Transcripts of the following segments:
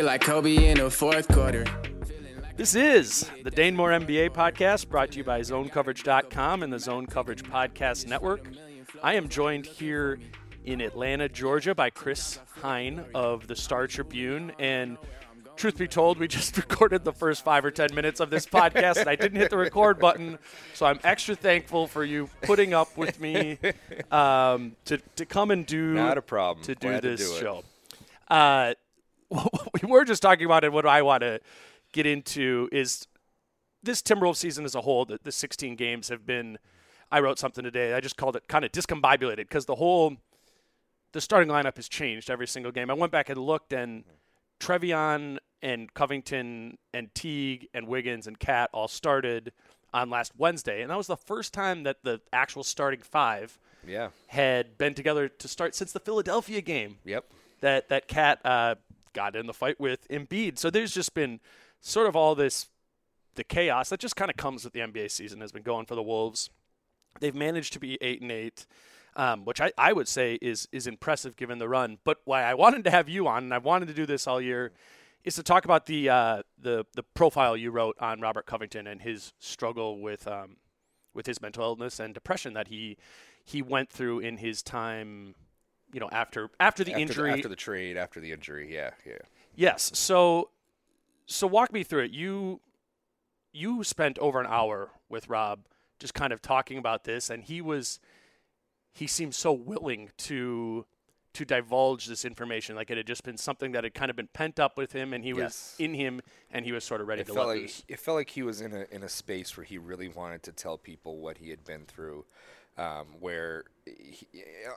Feel like Kobe in the fourth quarter. This is the Dane Moore NBA podcast brought to you by ZoneCoverage.com and the Zone Coverage Podcast Network. I am joined here in Atlanta, Georgia by Chris Hine of the Star Tribune. And truth be told, we just recorded the first five or 10 minutes of this podcast and I didn't hit the record button. So I'm extra thankful for you putting up with me um, to, to come and do, Not a problem. to do Glad to this do show. Uh, what we were just talking about and what I want to get into is this Timberwolves season as a whole, the, the 16 games have been. I wrote something today. I just called it kind of discombobulated because the whole the starting lineup has changed every single game. I went back and looked, and Treveon and Covington and Teague and Wiggins and Cat all started on last Wednesday, and that was the first time that the actual starting five Yeah. had been together to start since the Philadelphia game Yep. that that cat uh, got in the fight with Embiid. So there's just been sort of all this the chaos that just kind of comes with the NBA season has been going for the Wolves. They've managed to be eight and eight, um, which I, I would say is is impressive given the run. But why I wanted to have you on, and I wanted to do this all year, is to talk about the uh, the the profile you wrote on Robert Covington and his struggle with um, with his mental illness and depression that he he went through in his time, you know, after after the after injury. The, after the trade, after the injury. Yeah. Yeah. Yes. So so walk me through it. You you spent over an hour with Rob just kind of talking about this and he was he seemed so willing to to divulge this information like it had just been something that had kind of been pent up with him and he was in him and he was sort of ready It to felt let like loose. it felt like he was in a in a space where he really wanted to tell people what he had been through. Um, where he,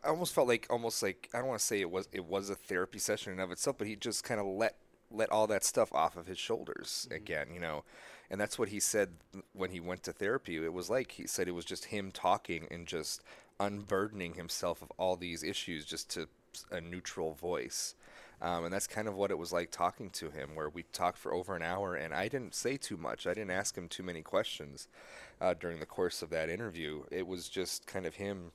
I almost felt like almost like I don't want to say it was it was a therapy session in of itself, but he just kind of let let all that stuff off of his shoulders again, you know. And that's what he said when he went to therapy. It was like he said it was just him talking and just unburdening himself of all these issues just to a neutral voice. Um, and that's kind of what it was like talking to him, where we talked for over an hour, and I didn't say too much. I didn't ask him too many questions uh, during the course of that interview. It was just kind of him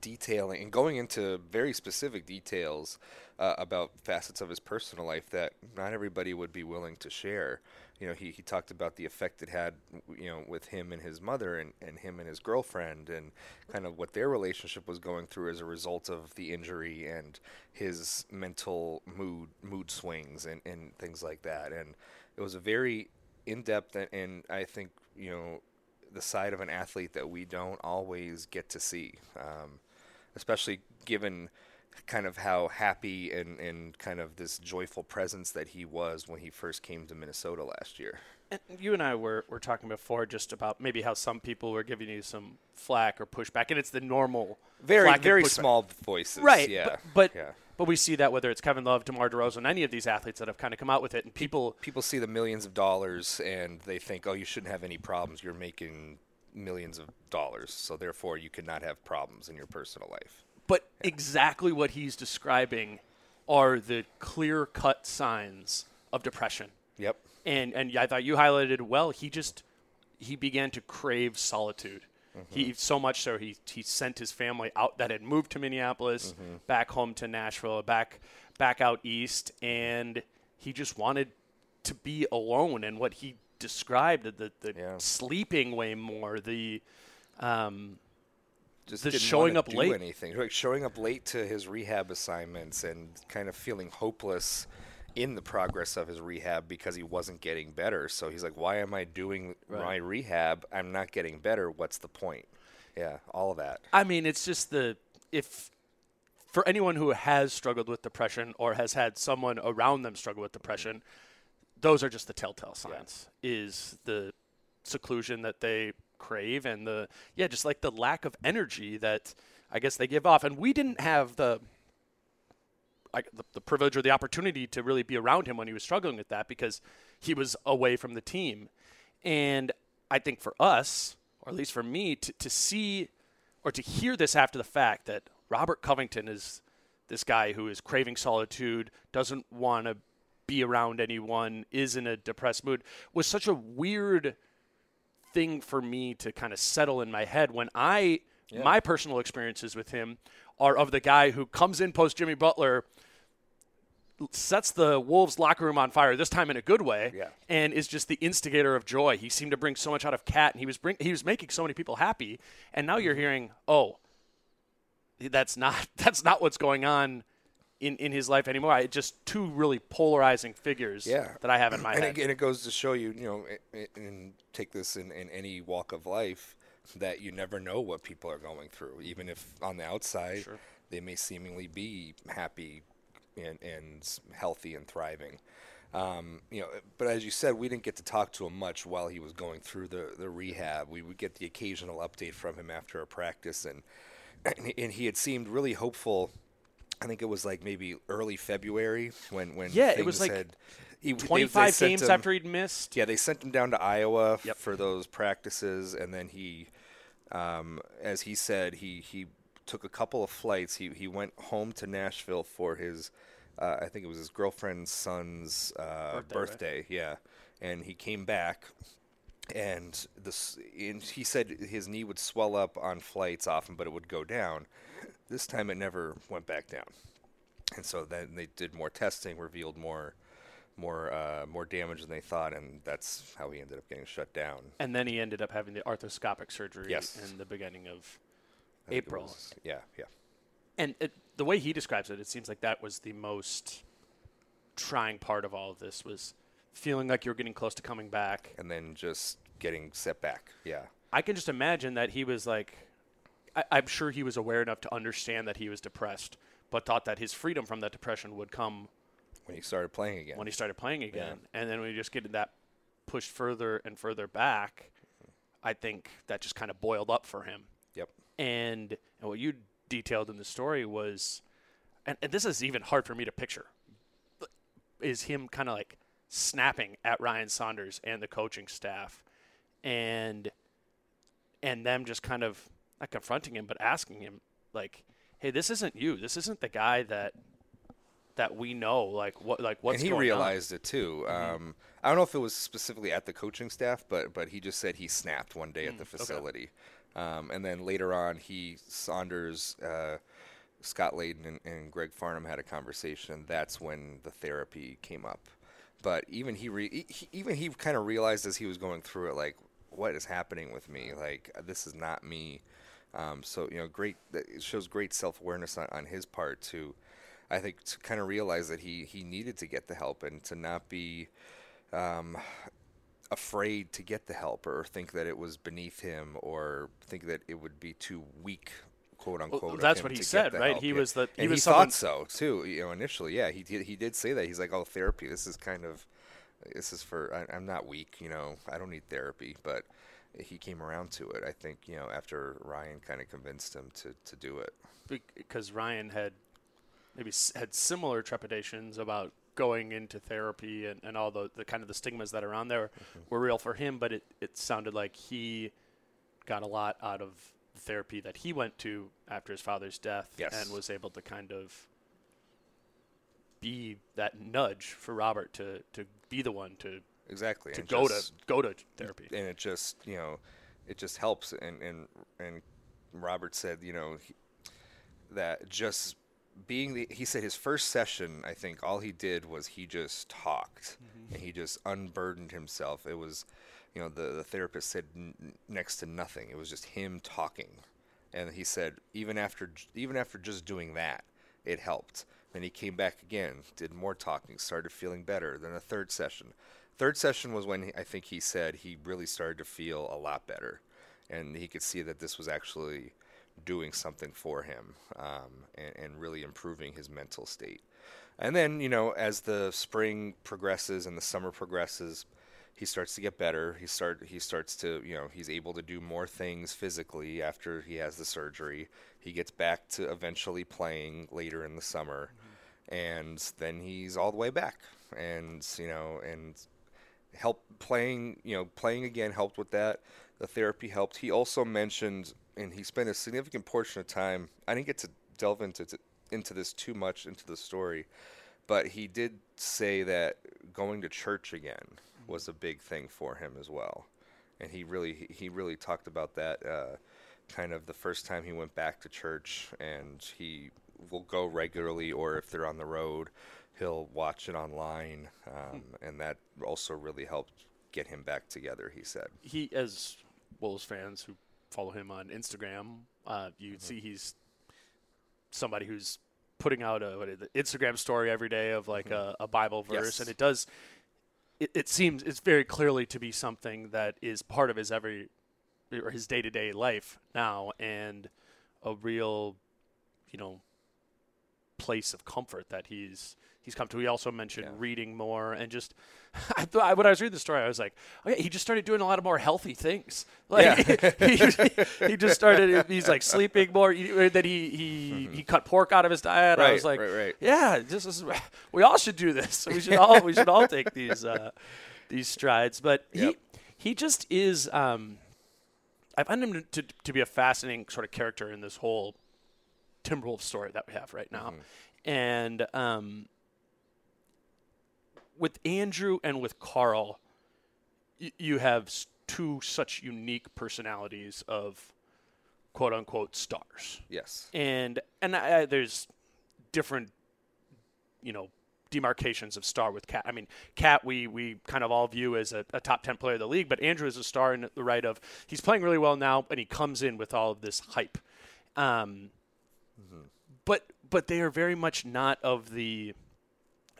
detailing and going into very specific details uh, about facets of his personal life that not everybody would be willing to share. You know, he, he talked about the effect it had, you know, with him and his mother and, and him and his girlfriend and kind of what their relationship was going through as a result of the injury and his mental mood mood swings and, and things like that. And it was a very in-depth and, and I think, you know, the side of an athlete that we don't always get to see, um, especially given kind of how happy and, and kind of this joyful presence that he was when he first came to Minnesota last year. And you and I were, were talking before just about maybe how some people were giving you some flack or pushback, and it's the normal Very very small voices. right? Yeah. But but, yeah. but we see that whether it's Kevin Love, DeMar DeRozan, any of these athletes that have kind of come out with it, and people people see the millions of dollars and they think, oh, you shouldn't have any problems. You're making millions of dollars, so therefore you could not have problems in your personal life. But exactly what he's describing are the clear cut signs of depression. Yep. And and I thought you highlighted well. He just he began to crave solitude. He so much so he he sent his family out that had moved to Minneapolis, back home to Nashville, back back out east, and he just wanted to be alone. And what he described the the Yeah. sleeping way more, the um, Just showing up late. anything. Like showing up late to his rehab assignments and kind of feeling hopeless in the progress of his rehab because he wasn't getting better. So he's like, "Why am I doing my rehab? I'm not getting better. What's the point?" Yeah, all of that. I mean, it's just the if for anyone who has struggled with depression or has had someone around them struggle with depression, those are just the telltale signs. Is the seclusion that they crave and the yeah, just like the lack of energy that I guess they give off. And we didn't have the like the, the privilege or the opportunity to really be around him when he was struggling with that because he was away from the team. And I think for us, or at least for me, to, to see or to hear this after the fact that Robert Covington is this guy who is craving solitude, doesn't want to be around anyone, is in a depressed mood, was such a weird thing for me to kind of settle in my head when I my personal experiences with him are of the guy who comes in post Jimmy Butler sets the Wolves locker room on fire this time in a good way Yeah. and is just the instigator of joy. He seemed to bring so much out of Cat and he was bring he was making so many people happy and now you're mm-hmm. hearing, "Oh, that's not that's not what's going on in, in his life anymore. I just two really polarizing figures Yeah. that I have in my and head. It, and it goes to show you, you know, i- and take this in, in any walk of life, that you never know what people are going through. Even if on the outside they may seemingly be happy and, and healthy and thriving. Um, you know, but as you said, we didn't get to talk to him much while he was going through the, the rehab. We would get the occasional update from him after a practice, and and he had seemed really hopeful. I think it was like maybe early February when when Yeah, it was like had, he, they- they 25 games him- after he'd missed. yeah, they sent him down to Iowa Yep. for those practices, and then he, um, as he said, he he took a couple of flights. He he went home to Nashville for his, uh, I think it was his girlfriend's son's uh, Birthday, birthday. right? Yeah, and he came back, and this and he said his knee would swell up on flights often, but it would go down. This time it never went back down, and so then they did more testing, revealed more. More, uh, more damage than they thought, and that's how he ended up getting shut down. And then he ended up having the arthroscopic surgery Yes. in the beginning of I April. was- yeah, yeah. And it, the way he describes it, it seems like that was the most trying part of all of this was feeling like you were getting close to coming back. And then just getting set back. Yeah. I can just imagine that he was like, I, I'm sure he was aware enough to understand that he was depressed, but thought that his freedom from that depression would come When he started playing again. when he started playing again. And then when he just get that pushed further and further back, I think that just kind of boiled up for him. Yep. And, and what you detailed in the story was, and, and this is even hard for me to picture, is him kind of like snapping at Ryan Saunders and the coaching staff, and and them just kind of not confronting him, but asking him like, "Hey, this isn't you. This isn't the guy that that we know. Like what? Like what's and he going on?" realized it too. Um, I don't know if it was specifically at the coaching staff, but but he just said he snapped one day at the facility, um, and then later on, he Saunders, uh, Scott Layden, and, and Gregg Farnam had a conversation. That's when the therapy came up. But even he, re- he even he kind of realized as he was going through it, like what is happening with me? Like this is not me. Um, so you know, great. that- It shows great self awareness on, on his part to, I think, to kind of realize that he he needed to get the help and to not be um, afraid to get the help or think that it was beneath him or think that it would be too weak. "Quote unquote." of that's what he said, right? help. He Yeah. was the- he and was he someone- thought so too. You know, initially, yeah, he did. He did say that. He's like, "Oh, therapy. This is kind of this is for I, I'm not weak, you know. I don't need therapy, but he came around to it. I think you know after Ryan kind of convinced him to to do it. because Ryan had maybe had similar trepidations about going into therapy and, and all the, the kind of the stigmas that are on there Mm-hmm. were real for him, but it, it sounded like he got a lot out of the therapy that he went to after his father's death Yes. and was able to kind of be that nudge for Robert to, to be the one to Exactly. to and go just- to go to therapy. and it just you know it just helps. And and and robert said you know he, that just being the he said his first session i think all he did was he just talked mm-hmm. and he just unburdened himself. It was you know the, the therapist said n- next to nothing. It was just him talking. And he said even after even after just doing that it helped. Then he came back again did more talking started feeling better. Then a third session third session was when he, i think he said he really started to feel a lot better and he could see that this was actually doing something for him um, and, and really improving his mental state and then you know as the spring progresses and the summer progresses he starts to get better. He start he starts to you know he's able to do more things physically after he has the surgery. He gets back to eventually playing later in the summer, and then he's all the way back. And you know and help playing you know playing again helped with that. The therapy helped. He also mentioned and he spent a significant portion of time. I didn't get to delve into into this too much into the story, but he did say that going to church again was a big thing for him as well, and he really he really talked about that uh, kind of the first time he went back to church, and he will go regularly, or if they're on the road, he'll watch it online, um, and that also really helped get him back together. He said. he as Wolves fans who follow him on Instagram, uh, you Mm-hmm. see he's somebody who's putting out a what is it, Instagram story every day of like a, a Bible verse, Mm-hmm. Yes. and it does. It, it seems it's very clearly to be something that is part of his every or his day to day life now, and a real, you know, place of comfort that he's he's come to. He also mentioned Yeah. reading more and just. I thought when I was reading the story, I was like, "Oh yeah, he just started doing a lot of more healthy things. Like he, he just started. He's like sleeping more. That he he he cut pork out of his diet. I was like, right, right. yeah, this is. We all should do this. We should all we should all take these uh, these strides. But Yep. he he just is. Um, I find him to, to be a fascinating sort of character in this whole Timberwolves story that we have right now. Mm-hmm. And um, with Andrew and with Karl, y- you have two such unique personalities of quote unquote stars. Yes. And and I, I- there's different, you know, demarcations of star with Cat. I mean, Cat we we kind of all view as a, a top ten player of the league, but Andrew is a star in the right of he's playing really well now, and he comes in with all of this hype. Um, but but they are very much not of the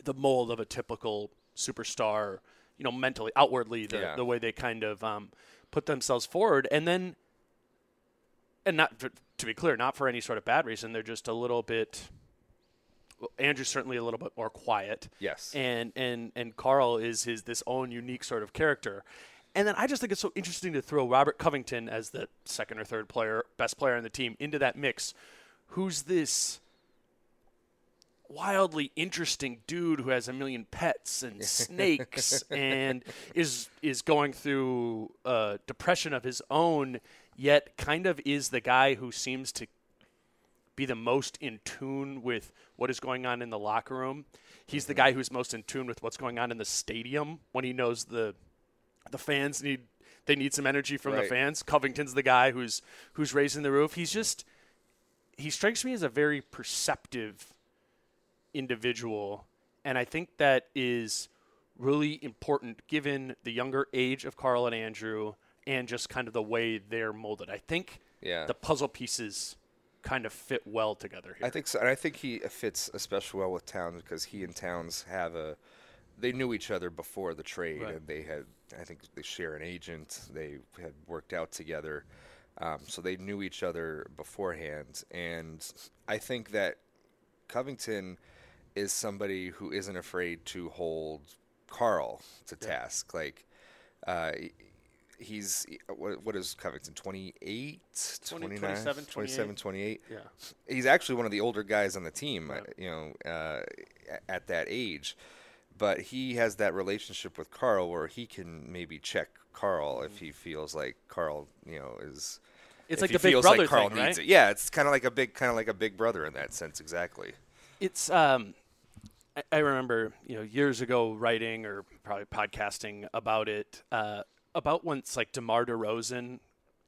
the mold of a typical superstar. You know, mentally, outwardly, the Yeah. the way they kind of um, put themselves forward, and then and not for, to be clear, not for any sort of bad reason. They're just a little bit. well, Andrew's certainly a little bit more quiet. Yes. And and and Karl is his this own unique sort of character. And then I just think it's so interesting to throw Robert Covington as the second or third player, best player on the team, into that mix. Who's this wildly interesting dude who has a million pets and snakes and is is going through uh, depression of his own, yet kind of is the guy who seems to be the most in tune with what is going on in the locker room. He's the guy who's most in tune with what's going on in the stadium when he knows the the fans need they need some energy from the fans. Covington's the guy who's who's raising the roof. He's just he strikes me as a very perceptive individual and I think that is really important given the younger age of Karl and Andrew and just kind of the way they're molded. I think Yeah. the puzzle pieces kind of fit well together here. I think so, and I think he fits especially well with Towns because he and Towns have a. They knew each other before the trade, Right. and they had. I think they share an agent. They had worked out together, um, so they knew each other beforehand. And I think that Covington is somebody who isn't afraid to hold Karl to task. Like, uh, he's what, what is Covington 28 20, 29 27, 27 28 Yeah. he's actually one of the older guys on the team uh, you know uh, at that age but he has that relationship with Karl where he can maybe check Karl if he feels like Karl you know is It's like the big feels brother like Carl thing, needs right? it yeah it's kind of like a big kind of like a big brother in that sense exactly It's um, I, I remember you know years ago writing or probably podcasting about it. Uh, about once like Demar Derozan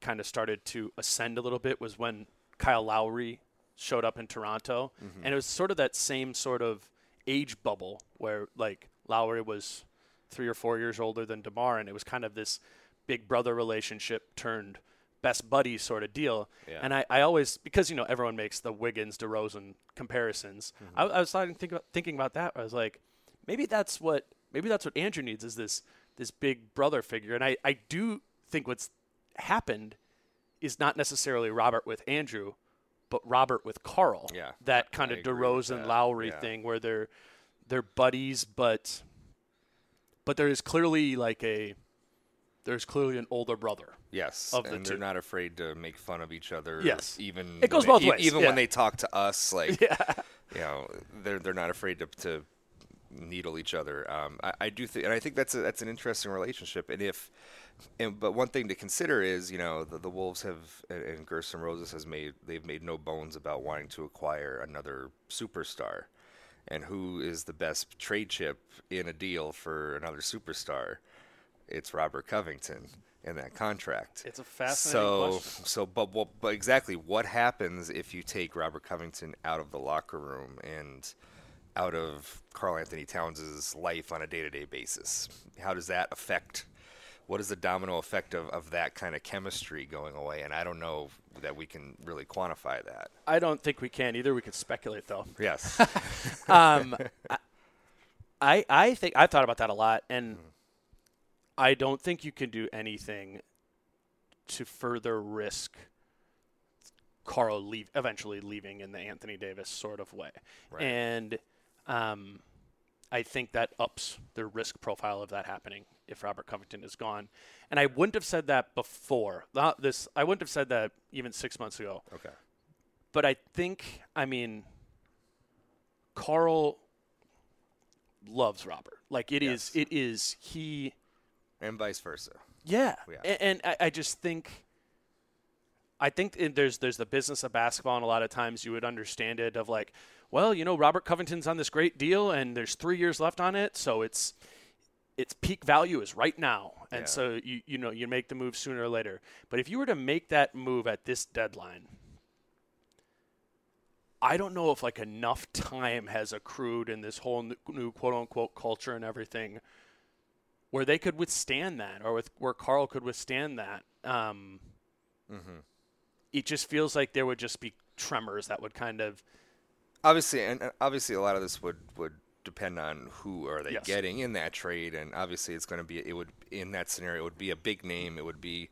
kind of started to ascend a little bit was when Kyle Lowry showed up in Toronto, and it was sort of that same sort of age bubble where like Lowry was three or four years older than Demar, and it was kind of this big brother relationship turned best buddy sort of deal. Yeah. And I, I always because you know everyone makes the Wiggins DeRozan comparisons. Mm-hmm. I, I was starting think about, thinking about that. I was like, maybe that's what maybe that's what Andrew needs is this this big brother figure. And I, I do think what's happened is not necessarily Robert with Andrew, but Robert with Karl. Yeah, That kind I of DeRozan. Lowry Yeah. thing where they're they're buddies, but but there is clearly like a there's clearly an older brother. Yes, of the and two. they're not afraid to make fun of each other. Yes. even It goes when both they, ways, Even yeah. when they talk to us, like you know, they're they're not afraid to to needle each other. Um, I, I do think, and I think that's a, that's an interesting relationship. And if, and but one thing to consider is, you know, the, the Wolves have and, and Gersson Rosas has made they've made no bones about wanting to acquire another superstar. And who is the best trade chip in a deal for another superstar? It's Robert Covington in that contract. It's a fascinating so, question. So, but, but, but exactly what happens if you take Robert Covington out of the locker room and out of Karl Anthony Towns' life on a day-to-day basis? How does that affect? What is the domino effect of, of that kind of chemistry going away? And I don't know that we can really quantify that. I don't think we can either. We could speculate though. Yes. um, I I think I thought about that a lot, and I don't think you can do anything to further risk Karl leave eventually leaving in the Anthony Davis sort of way, Right. and um, I think that ups the risk profile of that happening if Robert Covington is gone. And I wouldn't have said that before. Not this. I wouldn't have said that even six months ago okay. but I think I mean Karl loves Robert. Like it is, Yes. it is he And vice versa. yeah. Yeah. A- And, I, I just think I think there's there's the business of basketball and a lot of times you would understand it of like, well, you know, Robert Covington's on this great deal and there's 3 years left on it, so it's its peak value is right now. And Yeah. so you you know, you make the move sooner or later. But if you were to make that move at this deadline, I don't know if like enough time has accrued in this whole new quote unquote culture and everything where they could withstand that or with where Karl could withstand that. Um, It just feels like there would just be tremors that would kind of obviously and obviously a lot of this would would depend on who are they Yes. getting in that trade and obviously it's going to be it would in that scenario it would be a big name it would be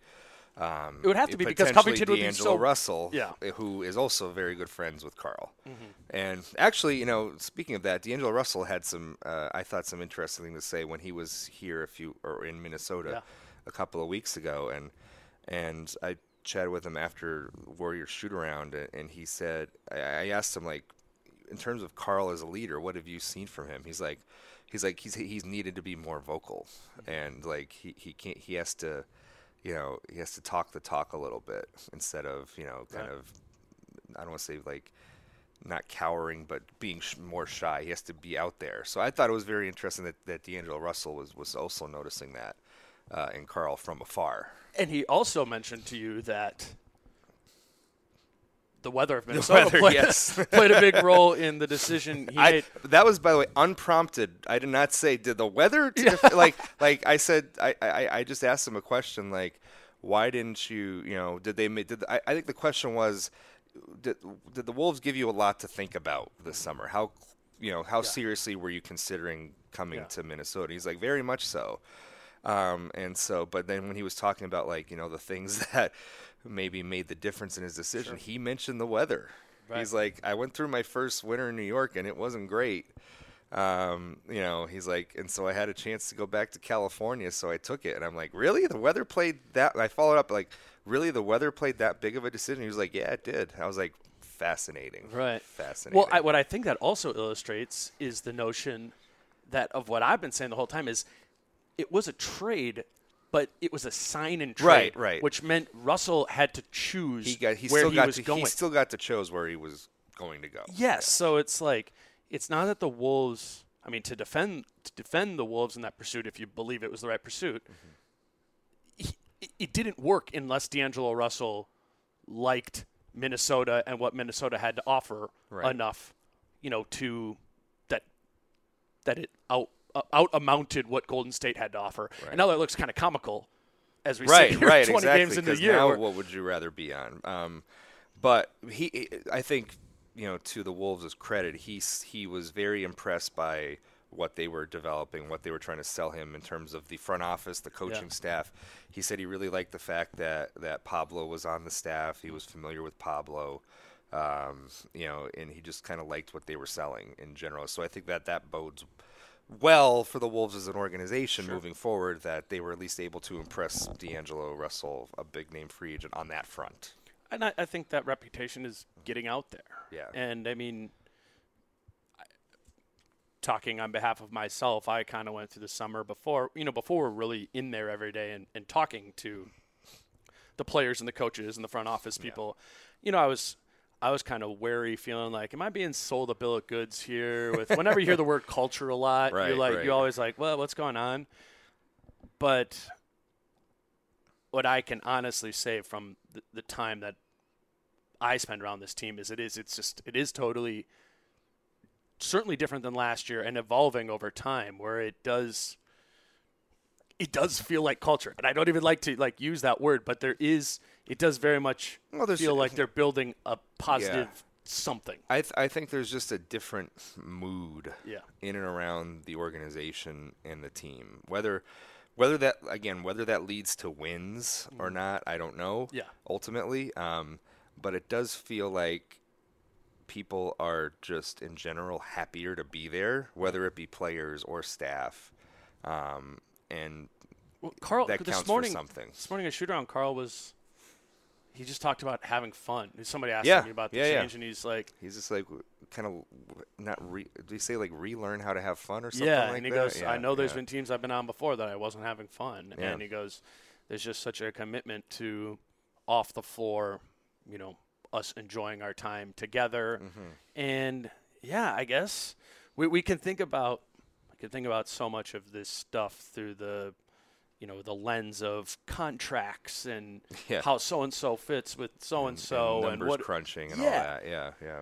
um, It would have to be because Covington would be D'Angelo so- Russell Yeah. Mm-hmm. uh, who is also very good friends with Karl and actually you know speaking of that D'Angelo Russell had some uh, I thought some interesting thing to say when he was here a few or in Minnesota Yeah. a couple of weeks ago and and I chatted with him after Warriors shoot around and, and he said I, I asked him like in terms of Karl as a leader, what have you seen from him? He's like, he's like, he's he's needed to be more vocal, and like he he can't he has to, you know, he has to talk the talk a little bit instead of you know kind Right. of, I don't want to say like, not cowering, but being sh- more shy. He has to be out there. So I thought it was very interesting that that D'Angelo Russell was was also noticing that uh, in Karl from afar. and he also mentioned to you that the weather of Minnesota weather, played, yes. played a big role in the decision he I, made. that was, by the way, unprompted. I did not say did the weather to like like I said. I, I I just asked him a question like, why didn't you you know did they make did the, I, I think the question was did, did the Wolves give you a lot to think about this summer? How you know how seriously were you considering coming Yeah. to Minnesota? He's like very much so. Um, and so, but then when he was talking about like you know the things that maybe made the difference in his decision, he mentioned the weather. He's like, I went through my first winter in New York and it wasn't great. Um, you know, he's like, and so I had a chance to go back to California, so I took it. And I'm like, really? The weather played that? And I followed up like, really? The weather played that big of a decision? He was like, yeah, it did. I was like, fascinating. Right. Fascinating. Well, I, what I think that also illustrates is the notion that of what I've been saying the whole time is it was a trade, but it was a sign and trade, Right, right. which meant Russell had to choose he got, he where still he got was to, going. he still got to chose where he was going to go. Yes, so it's like it's not that the Wolves. I mean, to defend to defend the Wolves in that pursuit, if you believe it was the right pursuit, mm-hmm. he- it, it didn't work unless D'Angelo Russell liked Minnesota and what Minnesota had to offer Right. enough, you know, to that that it out out amounted what Golden State had to offer. And now that looks kind of comical as we right, sit here right, 20 exactly. games in the year. now, what would you rather be on? Um, but he, I think, you know, to the Wolves' credit, he he was very impressed by what they were developing, what they were trying to sell him in terms of the front office, the coaching staff. He said he really liked the fact that that Pablo was on the staff. He was familiar with Pablo. Um, you know, and he just kind of liked what they were selling in general. So I think that that bodes well for the Wolves as an organization moving forward that they were at least able to impress D'Angelo Russell, a big name free agent, on that front. and I, I think that reputation is getting out there. Yeah. And I mean, I- talking on behalf of myself, I kind of went through the summer before, you know, before we're really in there every day and, and talking to the players and the coaches and the front office people. You know, I was. I was kind of wary, feeling like, am I being sold a bill of goods here? With whenever you hear the word culture a lot, you're like, right. you're always like, well, what's going on? But what I can honestly say from the, the time that I spend around this team is it is it's just it is totally certainly different than last year and evolving over time where it does it does feel like culture and I don't even like to like use that word but there is it does very much Well, feel like they're building a positive Yeah. something I th- I think there's just a different mood Yeah. in and around the organization and the team. Whether whether that again whether that leads to wins or not, I don't know. Mm-hmm. Yeah. Ultimately, um, but it does feel like people are just in general happier to be there, whether it be players or staff. Um, and Well, Karl, that this counts morning, for something. This morning, a shoot around Karl was. He just talked about having fun. Somebody asked Yeah, him about the yeah, yeah. change, and he's like, He's just like kind of not re. Do you say like relearn how to have fun or something "Yeah," like and he that? goes, "I know there's yeah. been teams I've been on before that I wasn't having fun," Yeah. and he goes, "There's just such a commitment to off the floor, you know, us enjoying our time together, Mm-hmm. and yeah, I guess we we can think about we can think about so much of this stuff through the you know the lens of contracts and Yeah. how so and so fits with so and so and what crunching and Yeah. all that. Yeah, yeah.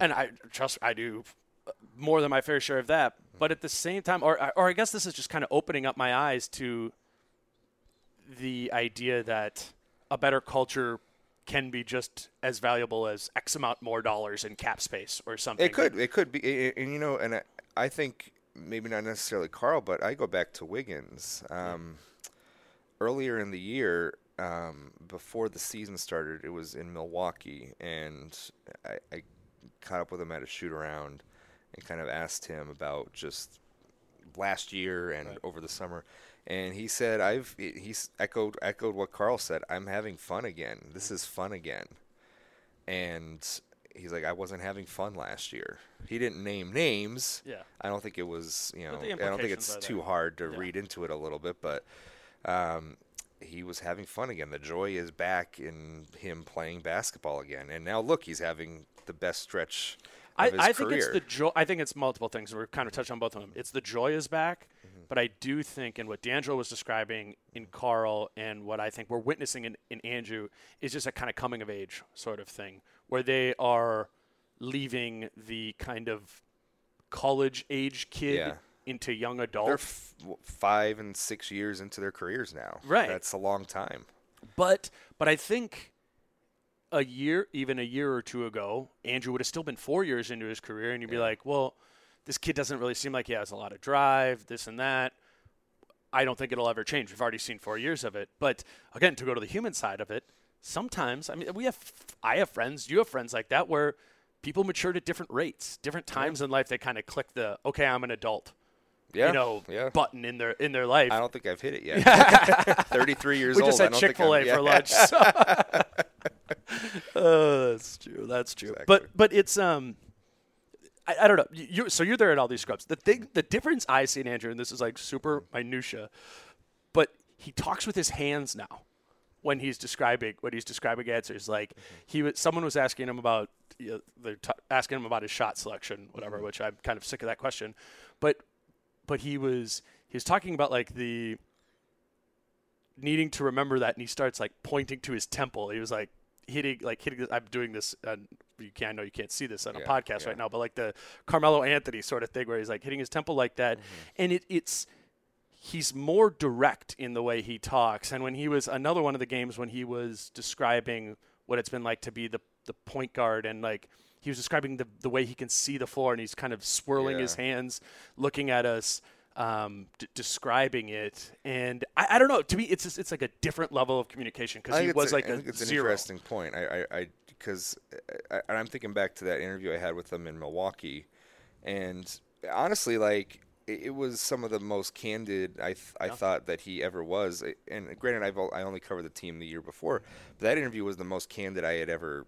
and I trust I do uh, more than my fair share of that. But at the same time, or or I guess this is just kind of opening up my eyes to the idea that a better culture can be just as valuable as X amount more dollars in cap space or something. It could, it could be, and you know, and I, I think maybe not necessarily Karl, but I go back to Wiggins. Um, earlier in the year, um, before the season started, it was in Milwaukee, and I, I caught up with him at a shoot around and kind of asked him about just last year and over the summer. And he said, "I've." he- He's echoed echoed what Karl said. I'm having fun again. This is fun again and he's like, I wasn't having fun last year. He didn't name names. Yeah. I don't think it was, you know, I don't think it's too there. hard to Yeah. read into it a little bit, but um, he was having fun again. The joy is back in him playing basketball again. And now look, he's having the best stretch of I, I career. think it's the joy. I think it's multiple things. We're kind of touched on both of them. It's the joy is back, Mm-hmm. but I do think, and what D'Angelo was describing in Karl, and what I think we're witnessing in, in Andrew is just a kind of coming of age sort of thing, where they are leaving the kind of college age kid Yeah. Into young adult. They're f- five and six years into their careers now. Right. That's a long time. But but I think a year, even a year or two ago, Andrew would have still been four years into his career, and you'd be like, well, this kid doesn't really seem like he has a lot of drive, this and that. I don't think it'll ever change. We've already seen four years of it. But again, to go to the human side of it, sometimes I mean we have I have friends, you have friends like that where people matured at different rates, different times in life. They kind of click the okay, I'm an adult, Yeah. you know, yeah. button in their in their life. I don't think I've hit it yet. 33 years we old. just I had Chick Fil A for lunch. So. uh, that's true. That's true. But but it's um, I, I don't know. You so you're there at all these scrubs. The thing, the difference I see in Andrew, and this is like super minutia, but he talks with his hands now when he's describing what he's describing answers. Like he was, someone was asking him about you know, they're t- asking him about his shot selection, whatever. Which I'm kind of sick of that question, but but he was he was talking about like the needing to remember that, and he starts like pointing to his temple. He was like hitting, like hitting. I'm doing this. And you can't I know you can't see this on a podcast yeah. right now, but like the Carmelo Anthony sort of thing, where he's like hitting his temple like that, mm-hmm. and it it's he's more direct in the way he talks. And when he was another one of the games when he was describing what it's been like to be the the point guard and like he was describing the the way he can see the floor and he's kind of swirling Yeah. his hands, looking at us. Um, d- describing it, and I, I don't know. To me, it's just, it's like a different level of communication because he was a- like I a think it's an interesting point. I, I, because I, I, I'm thinking back to that interview I had with him in Milwaukee, and honestly, like it, it was some of the most candid I, th- I thought that he ever was. And granted, I've o- I only covered the team the year before, but that interview was the most candid I had ever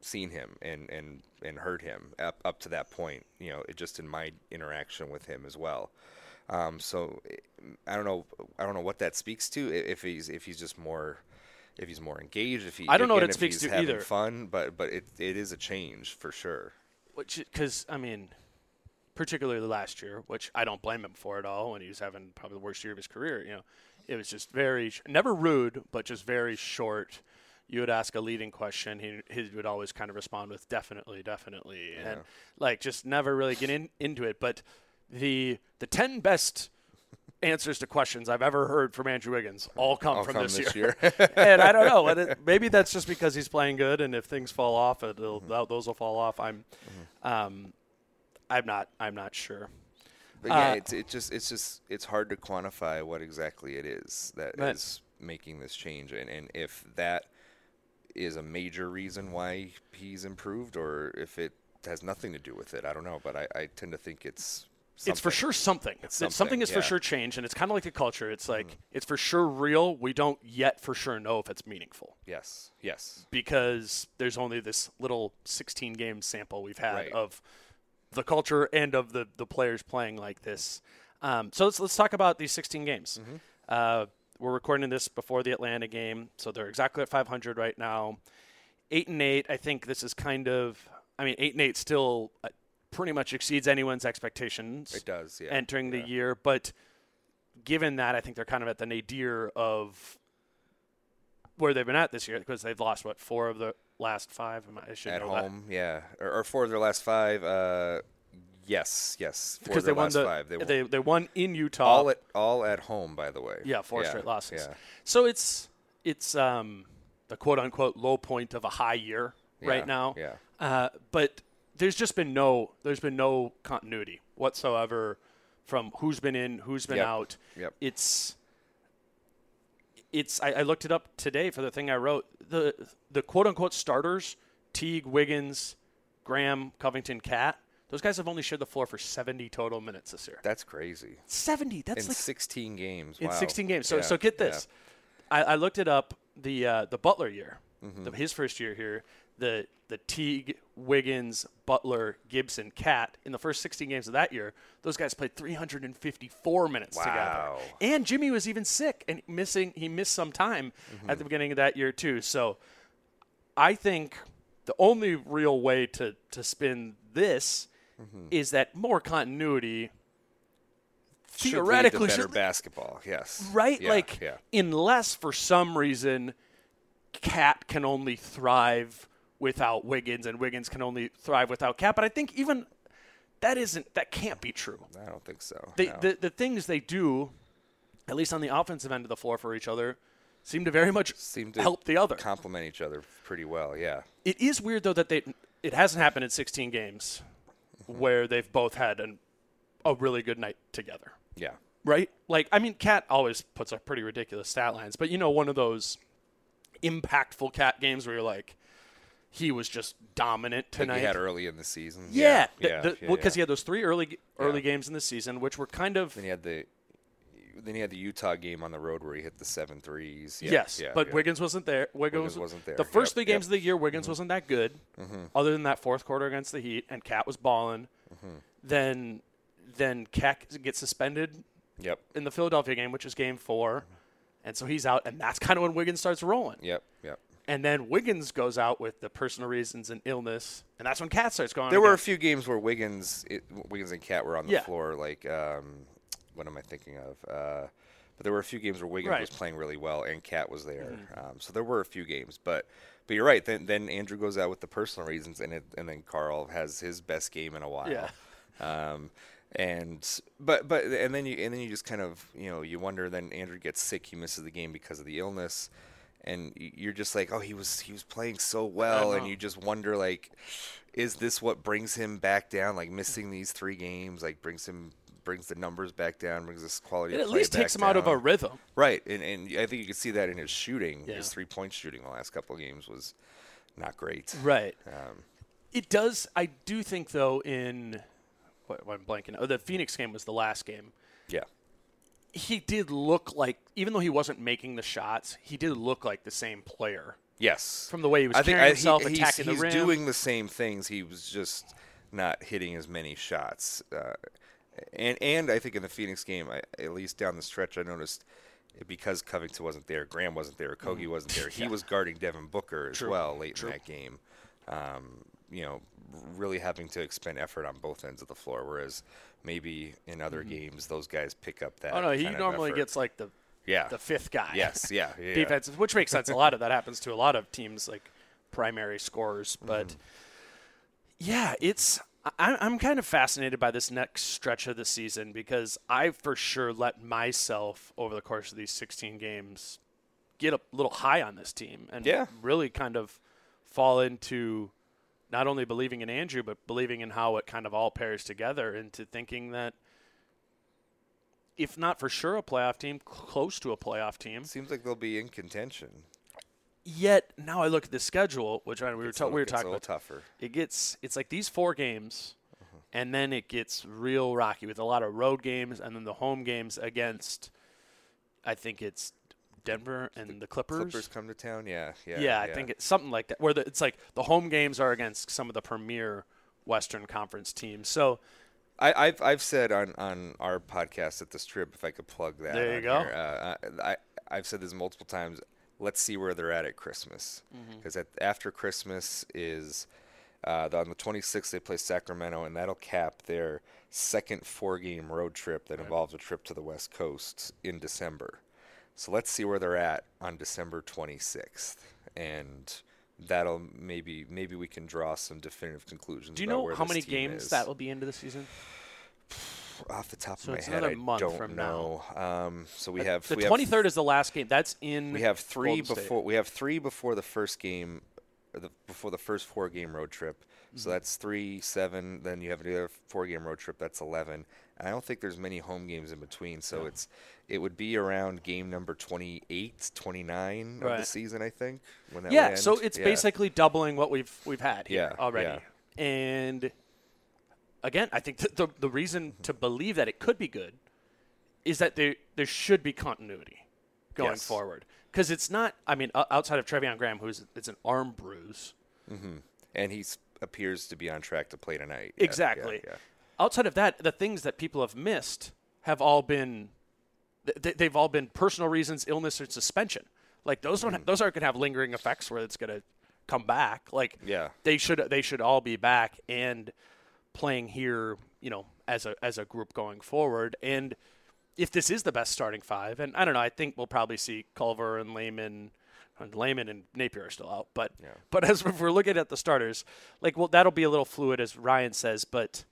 seen him and and and heard him up up to that point. You know, it just in my interaction with him as well. Um, so I don't know. I don't know what that speaks to. If he's if he's just more, if he's more engaged. If he I don't know what it speaks to having either. Fun, but but it it is a change for sure. which because I mean, particularly last year, which I don't blame him for at all, when he was having probably the worst year of his career. You know, it was just very sh- never rude, but just very short. You would ask a leading question, he he would always kind of respond with definitely, definitely, and like just never really get in, into it. But the the ten best answers to questions I've ever heard from Andrew Wiggins all come All from come this, this year. and I don't know. it- Maybe that's just because he's playing good, and if things fall off, it'll, tho- those will fall off. I'm, um, I'm not. I'm not sure. But yeah, Uh, it's it just it's just it's hard to quantify what exactly it is that is making this change, and and if that is a major reason why he's improved, or if it has nothing to do with it. I don't know, but I, I tend to think it's It's for sure something. It's something, something, is for yeah. Mm-hmm. sure change, and it's kind of like the culture. It's like it's for sure real. We don't yet for sure know if it's meaningful Yes, yes, because there's only this little 16 game sample we've had Right. of the culture and of the the players playing like this. Um, so let's let's talk about these 16 games. Mm-hmm. Uh, we're recording this before the Atlanta game, so they're exactly at 500 right now. Eight and eight. I think this is kind of. I mean, eight and eight still uh, pretty much exceeds anyone's expectations it does. Yeah, entering the year. But given that, I think they're kind of at the nadir of where they've been at this year because they've lost what four of the last five. I should at know that. home. Yeah, or, or four of their last five. Uh, yes, yes, because they won the five. They, they, won. they won in Utah. all at all at home, by the way. yeah, four straight losses. Yeah. So it's it's um, the quote unquote low point of a high year right now. yeah. Uh, but there's just been no there's been no continuity whatsoever from who's been in, who's been Yep, out. yep. It's it's I, I looked it up today for the thing I wrote. The the quote unquote starters, Teague, Wiggins, Graham, Covington, Cat, those guys have only shared the floor for 70 total minutes this year. That's crazy. 70. That's in like 16 games. in wow. 16 games. So Yeah, so get yeah. this. I, I looked it up. The uh, the Butler year, Mm-hmm. the, his first year here. The the Teague, Wiggins, Butler, Gibson, Cat in the first 16 games of that year, those guys played 354 minutes together. Wow. And Jimmy was even sick and missing. He missed some time Mm-hmm. at the beginning of that year too. So I think the only real way to to spin this Mm-hmm. is that more continuity. Should Theoretically, better should- basketball. Yes. right? Yeah, like, yeah. unless for some reason, Cat can only thrive without Wiggins, and Wiggins can only thrive without Cat. But I think even that isn't that can't be true. I don't think so. They, no. the the things they do, at least on the offensive end of the floor for each other, seem to very much seem to help the other. complement each other pretty well. Yeah. It is weird though that they it hasn't happened in 16 games Mm-hmm. where they've both had an, a really good night together. Yeah. right? Like, I mean, Cat always puts up pretty ridiculous stat lines, but you know, one of those impactful Cat games where you're like, he was just dominant tonight. he had early in the season. yeah, yeah, yeah, yeah, because he had those three early early Yeah. games in the season, which were kind of And he had the then he had the Utah game on the road where he hit the seven threes. Yeah, yes, yeah, but yeah. Wiggins wasn't there. Wiggins, Wiggins wasn't there. The first Yep, three yep. Mm-hmm. games of the year, Wiggins wasn't that good. Other than that fourth quarter against the Heat, and Cat was balling. Mm-hmm. Then, then Cat gets suspended Yep, in the Philadelphia game, which is Game Four, and so he's out, and that's kind of when Wiggins starts rolling. yep, yep. And then Wiggins goes out with the personal reasons and illness, and that's when Cat starts going. There were a few games where Wiggins, it, Wiggins and Cat were on the Yeah. floor. Like, um, what am I thinking of? Uh, but there were a few games where Wiggins Right. Mm-hmm. was playing really well and KAT was there. Um, so there were a few games, but but you're right. Then then Andrew goes out with the personal reasons, and it, and then Karl has his best game in a while. Yeah. Um, and but but and then you and then you just kind of you know you wonder. Then Andrew gets sick. He misses the game because of the illness. And you're just like, oh, he was he was playing so well, and you just wonder like, is this what brings him back down? Like missing these three games, like brings him brings the numbers back down, brings this quality. It at least takes him out of a rhythm. right, and and I think you can see that in his shooting. Yeah. His three point shooting the last couple of games was not great. Right. Um, It does. I do think though in what, I'm blanking. Oh, the Phoenix game was the last game. yeah, He did look like, even though he wasn't making the shots, he did look like the same player yes. from the way he was I think carrying I, himself, he, attacking he's the rim. He's doing the same things. He was just not hitting as many shots. Uh, and and I think in the Phoenix game, I, at least down the stretch, I noticed because Covington wasn't there, Graham wasn't there, Kogi wasn't there. He was guarding Devin Booker as. True. well late True. in that game. Um, you know, really having to expend effort on both ends of the floor, whereas maybe in other games those guys pick up that. oh no, he normally gets like the yeah the fifth guy. Yes, yeah, yeah. defense, which makes sense. A lot of that happens to a lot of teams, like primary scorers. But Mm-hmm. yeah, it's I, I'm kind of fascinated by this next stretch of the season because I for sure let myself over the course of these 16 games get a little high on this team and Yeah. really kind of fall into not only believing in Andrew but believing in how it kind of all pairs together into thinking that if not for sure a playoff team, close to a playoff team. Seems like they'll be in contention. Yet now I look at the schedule, which I, we were ta- little- we were it's a talking little about. tougher. It gets it's like these four games, Uh-huh. and then it gets real rocky with a lot of road games, and then the home games against. I think it's Denver and the Clippers. Clippers come to town. Yeah, yeah. yeah, I think it's something like that. Where the, it's like the home games are against some of the premier Western Conference teams. So I, I've I've said on, on our podcast at the Strib, if I could plug that. There you go. here, uh, I I've said this multiple times. Let's see where they're at at Christmas, Mm-hmm. because after Christmas is uh, the, on the 26th they play Sacramento, and that'll cap their second four-game road trip that involves a trip to the West Coast in December. So let's see where they're at on December 26th, and that'll maybe maybe we can draw some definitive conclusions. do you know how many games is. that will be into the season? Off the top So of my it's head, I don't from know. Um, so we have The we twenty have, is the last game. That's in. we have three Golden State. before we have three before the first game, the, before the first four game road trip. Mm-hmm. So that's three, seven. Then you have another four game road trip. That's eleven. And I don't think there's many home games in between. So it's it would be around game number 28, 29 of the season. I think when that yeah, so it's Yeah. basically doubling what we've we've had here Yeah, already. And again, I think th- the the reason to believe that it could be good is that there there should be continuity going Yes. forward because it's not. I mean, outside of Treveon Graham, who's it's an arm bruise. and he appears to be on track to play tonight. Yeah, yeah, Exactly. yeah. Outside of that, the things that people have missed have all been th- th- they've all been personal reasons, illness, or suspension. Like those Mm-hmm. don't those aren't going to have lingering effects where it's going to come back. Like Yeah. they should they should all be back and playing here, you know, as a as a group going forward. And if this is the best starting five, and I don't know, I think we'll probably see Culver and Layman. And Layman and Napier are still out, but but as if we're looking at the starters, like well, that'll be a little fluid, as Ryan says. But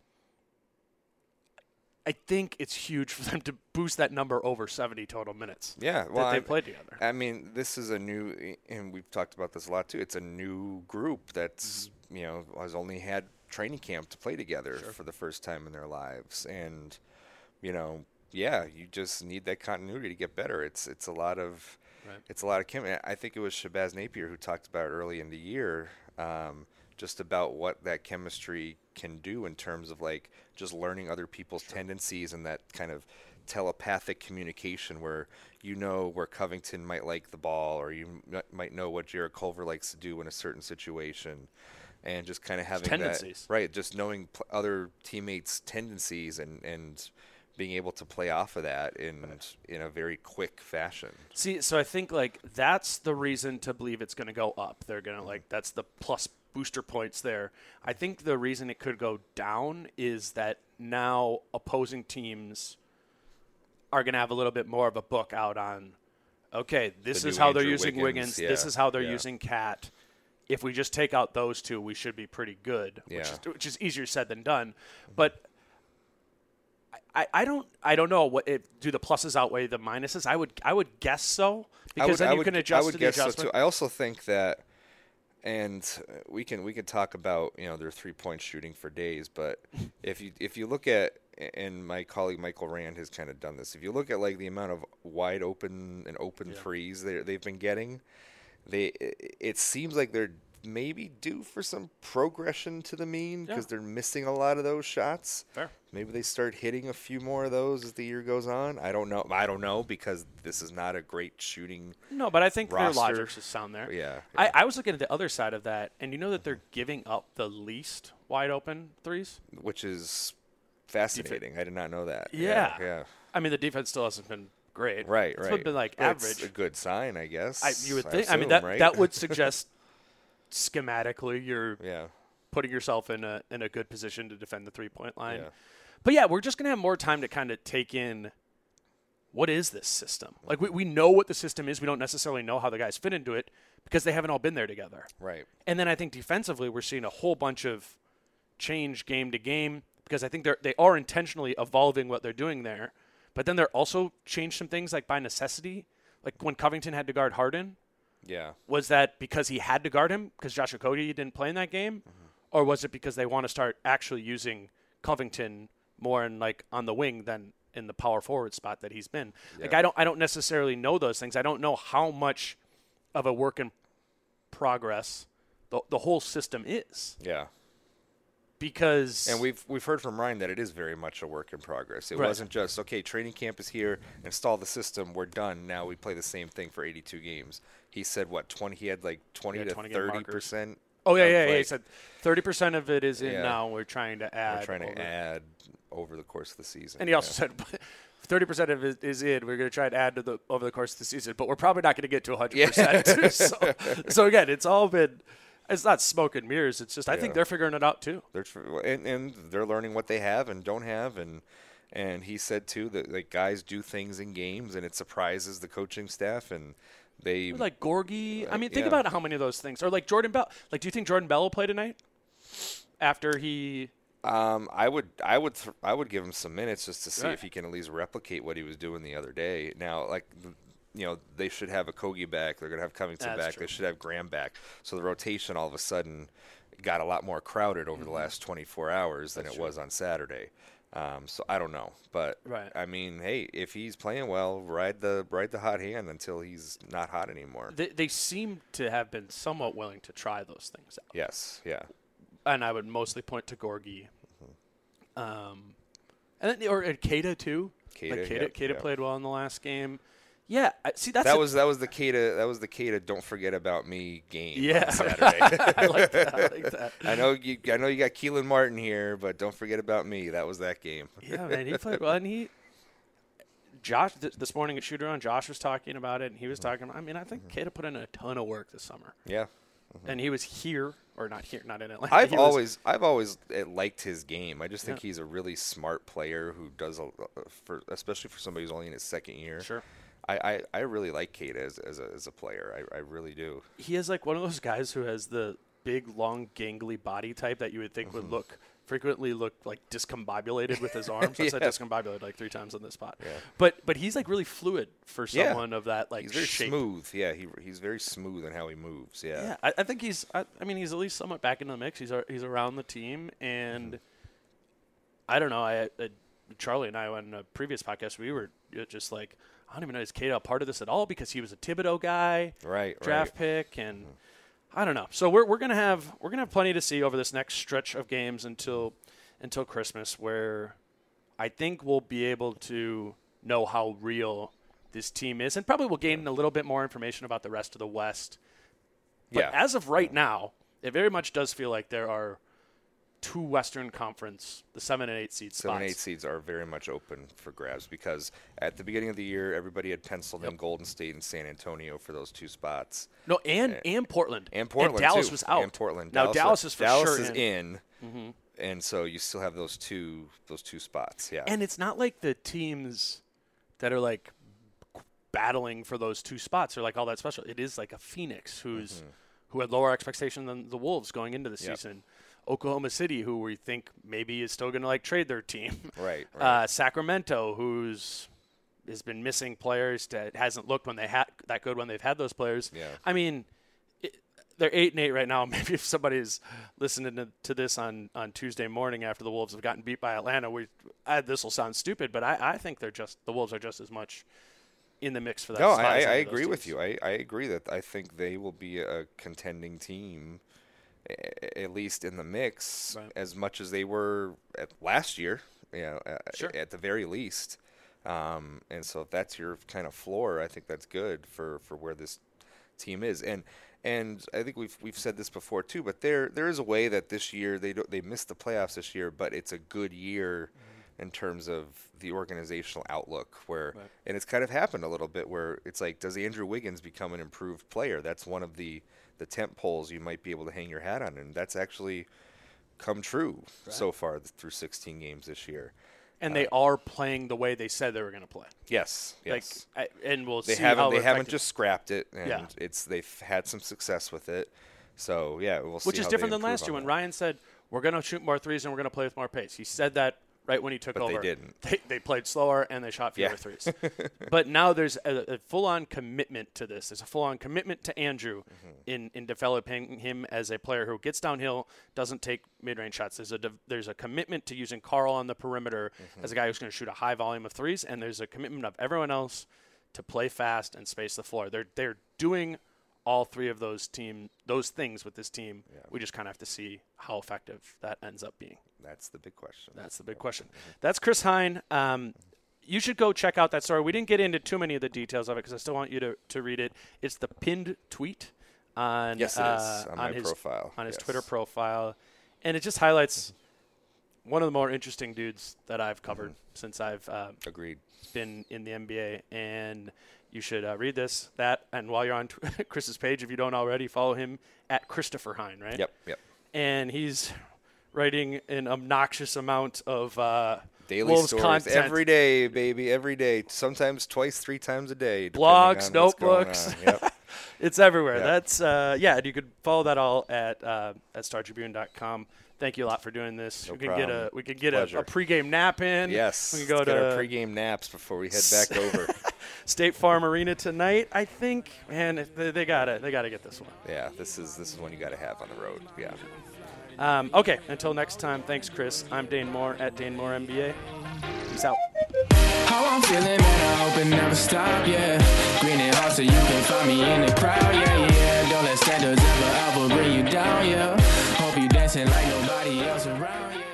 I think it's huge for them to boost that number over 70 total minutes. Yeah, well, that they I- played together. I mean, this is a new, and we've talked about this a lot too. It's a new group that's Mm-hmm. you know has only had training camp to play together for the first time in their lives, and you know, yeah, you just need that continuity to get better. It's it's a lot of it's a lot of chemistry. I think it was Shabazz Napier who talked about early in the year, um, just about what that chemistry can do in terms of like just learning other people's tendencies and that kind of telepathic communication where you know where Covington might like the ball or you m- might know what Jarrett Culver likes to do in a certain situation and just kind of having tendencies. that right just knowing other teammates tendencies and and being able to play off of that in in a very quick fashion See, so I think like that's the reason to believe it's going to go up. They're going to mm-hmm. like that's the plus booster points there. I think the reason it could go down is that now opposing teams are going to have a little bit more of a book out on okay, this The is how they're using Wiggins, Wiggins, this is how they're yeah. using KAT. If we just take out those two, we should be pretty good, which, Yeah. is, which is easier said than done. But I, I don't I don't know what if, do the pluses outweigh the minuses. I would I would guess so because would, then I you would, can adjust I would to the guess so adjustment. too. I also think that, and we can we can talk about you know their three point shooting for days, but if you if you look at and my colleague Michael Rand has kind of done this. If you look at like the amount of wide open and open threes they they've been getting, they it, seems like they're maybe due for some progression to the mean because they're missing a lot of those shots. Fair. Maybe they start hitting a few more of those as the year goes on. I don't know. I don't know because this is not a great shooting. No, but I think their roster. logic is sound there. Yeah, I, yeah. I was looking at the other side of that, and you know that they're giving up the least wide open threes. which is fascinating. I did not know that. Yeah. yeah, I mean, the defense still hasn't been great. right, It's right. been like That's average. a good sign, I guess. I, you would think. I mean, that right? that would suggest schematically you're yeah, putting yourself in a in a good position to defend the three point line. Yeah. But yeah, we're just gonna have more time to kind of take in what is this system. Like we, we know what the system is. We don't necessarily know how the guys fit into it because they haven't all been there together. right. And then I think defensively, we're seeing a whole bunch of change game to game because I think they're they are intentionally evolving what they're doing there. But then they're also changed some things like by necessity. Like when Covington had to guard Harden, Yeah, was that because he had to guard him because Josh Okogie didn't play in that game, mm-hmm. or was it because they want to start actually using Covington more in like on the wing than in the power forward spot that he's been? Like I don't I don't necessarily know those things. I don't know how much of a work in progress the the whole system is yeah. Because And we've we've heard from Ryan that it is very much a work in progress. It Right. wasn't just okay. Training camp is here. Install the system. We're done. Now we play the same thing for 82 games. He said what 20? He had like 20 Yeah, to 30 percent. oh yeah yeah, yeah he said thirty percent of it is in Yeah. now. We're trying to add. we're trying to over- add over the course of the season. And he also said thirty percent of it is in. We're going to try and add to the over the course of the season, but we're probably not going to get to hundred percent. So, so again, it's all been. It's not smoke and mirrors. It's just I think they're figuring it out too. they're tr- and, and they're learning what they have and don't have and and he said too that like guys do things in games and it surprises the coaching staff and they Like Gorgui. I mean, think yeah. about how many of those things. Or like Jordan Bell. Like, do you think Jordan Bell will play tonight? After he. um I would I would th- I would give him some minutes just to see Right. if he can at least replicate what he was doing the other day now like you know they should have a Kogi back they're gonna have Covington That's back true. they should have Graham back so the rotation all of a sudden got a lot more crowded over Mm-hmm. the last 24 hours than it was on Saturday. Um, so I don't know, but Right. I mean, hey, if he's playing well, ride the ride the hot hand until he's not hot anymore. They, they seem to have been somewhat willing to try those things out. yes, yeah, and I would mostly point to Gorgui. Mm-hmm. Um, and then or and Keita too. Keita, like Keita, yep, yep. played well in the last game. Yeah, I, see that's that a- was that was the Keita that was the Keita. Don't forget about me game. yeah. on Saturday. I like that. I like that. I know you. I know you got Kelan Martin here, but don't forget about me. That was that game. Yeah, man, he played well, and he. Josh, th- this morning at shoot around, Josh was talking about it, and he was Mm-hmm. talking. I mean, I think Keita put in a ton of work this summer, Yeah, and he was here or not here, not in Atlanta. Mm-hmm. I've He always I've always uh, liked his game. I just think he's a really smart player who does a for especially for somebody who's only in his second year. Sure. I, I, I really like Keita as, as, a, as a player. I, I really do. he is like one of those guys who has the big, long, gangly body type that you would think Mm-hmm. would look frequently look like discombobulated with his arms. I said discombobulated like three times on this spot. Yeah. But but he's like really fluid for Yeah. someone of that like He's very shape. smooth. Yeah, he, he's very smooth in how he moves. Yeah. Yeah, I, I think he's. I, I mean, he's at least somewhat back in the mix. He's ar- he's around the team, and Mm-hmm. I don't know. I, I Charlie and I on a previous podcast we were uh, just like I don't even know is a part of this at all because he was a Thibodeau guy, Right, Draft right. pick, and hmm. I don't know. So we're we're gonna have we're gonna have plenty to see over this next stretch of games until until Christmas, where I think we'll be able to know how real this team is, and probably we'll gain a little bit more information about the rest of the West. But Yeah. as of right now, it very much does feel like there are two Western Conference, the seven and eight seed Seven spots. and eight seeds are very much open for grabs because at the beginning of the year, everybody had penciled in Golden State and San Antonio for those two spots. No, and and Portland. And Portland And Dallas too. was out. And Portland. Now Dallas, is for Dallas sure is in. Mm-hmm. And so you still have those two those two spots. Yeah. And it's not like the teams that are like battling for those two spots are like all that special. It is like a Phoenix who's who had lower expectation than the Wolves going into the Mm-hmm. Yep. season. Oklahoma City, who we think maybe is still going to like trade their team. Right, right. Uh, Sacramento, who's has been missing players that hasn't looked when they had that good when they've had those players. Yeah. I mean, it, they're eight and eight right now. Maybe if somebody's listening to, to this on, on Tuesday morning after the Wolves have gotten beat by Atlanta, we this will sound stupid, but I, I think they're just the Wolves are just as much in the mix for that. no, spot I, I any of those agree with you. I, I agree that I think they will be a contending team, at least in the mix, Right. as much as they were at last year. You know, Sure. at the very least. Um, and so if that's your kind of floor, I think that's good for, for where this team is. And and I think we've we've said this before too, but there there is a way that this year they don't, they missed the playoffs this year, but it's a good year in terms of the organizational outlook where and it's kind of happened a little bit where it's like does Andrew Wiggins become an improved player? That's one of the the tent poles you might be able to hang your hat on and that's actually come true so far th- through 16 games this year. and uh, they are playing the way they said they were going to play. Yes, yes. Like, I, and we'll they see haven't how they haven't just scrapped it and Yeah. it's they've had some success with it so yeah we'll see which is different than last year when that. Ryan said we're going to shoot more threes and we're going to play with more pace. He said that right when he took But they over. didn't. They, they played slower and they shot fewer Yeah. threes. but now there's a, a full-on commitment to this. There's a full-on commitment to Andrew Mm-hmm. in in developing him as a player who gets downhill, doesn't take mid-range shots. There's a de- there's a commitment to using Karl on the perimeter Mm-hmm. as a guy who's going to shoot a high volume of threes, and there's a commitment of everyone else to play fast and space the floor. They're they're doing all three of those team those things with this team. We just kind of have to see how effective that ends up being. That's the big question That's the big question. That's Chris Hine. Um, you should go check out that story. We didn't get into too many of the details of it because I still want you to, to read it. It's the pinned tweet on Yes, it is, uh, on my his, profile, on his yes. Twitter profile, and it just highlights one of the more interesting dudes that I've covered Mm-hmm. since I've uh, agreed been in the NBA, and you should uh, read this, that, and while you're on Chris's page, if you don't already, follow him at Christopher Hine, right? yep yep And he's writing an obnoxious amount of uh, daily Wolves stories content. every day baby every day sometimes twice three times a day Blogs, on what's going notebooks. Yep. It's everywhere. Yeah. That's uh, yeah. And you could follow that all at uh, at StarTribune.com. Thank you a lot for doing this. No we can get a we can get a, a pregame nap in. yes we can go let's get our to pregame naps before we head back over State Farm Arena tonight. I think, man, they, they gotta they gotta get this one. yeah this is this is one you got to have on the road yeah Um, okay, until next time. Thanks, Chris. I'm Dane Moore at Dane Moore NBA. Peace out. How I'm feeling, man, I hope it never stop, yeah. Green and so you can find me in the crowd, yeah, yeah. Don't let standards ever, ever bring you down, yeah. Hope you dancing like nobody else around, yeah.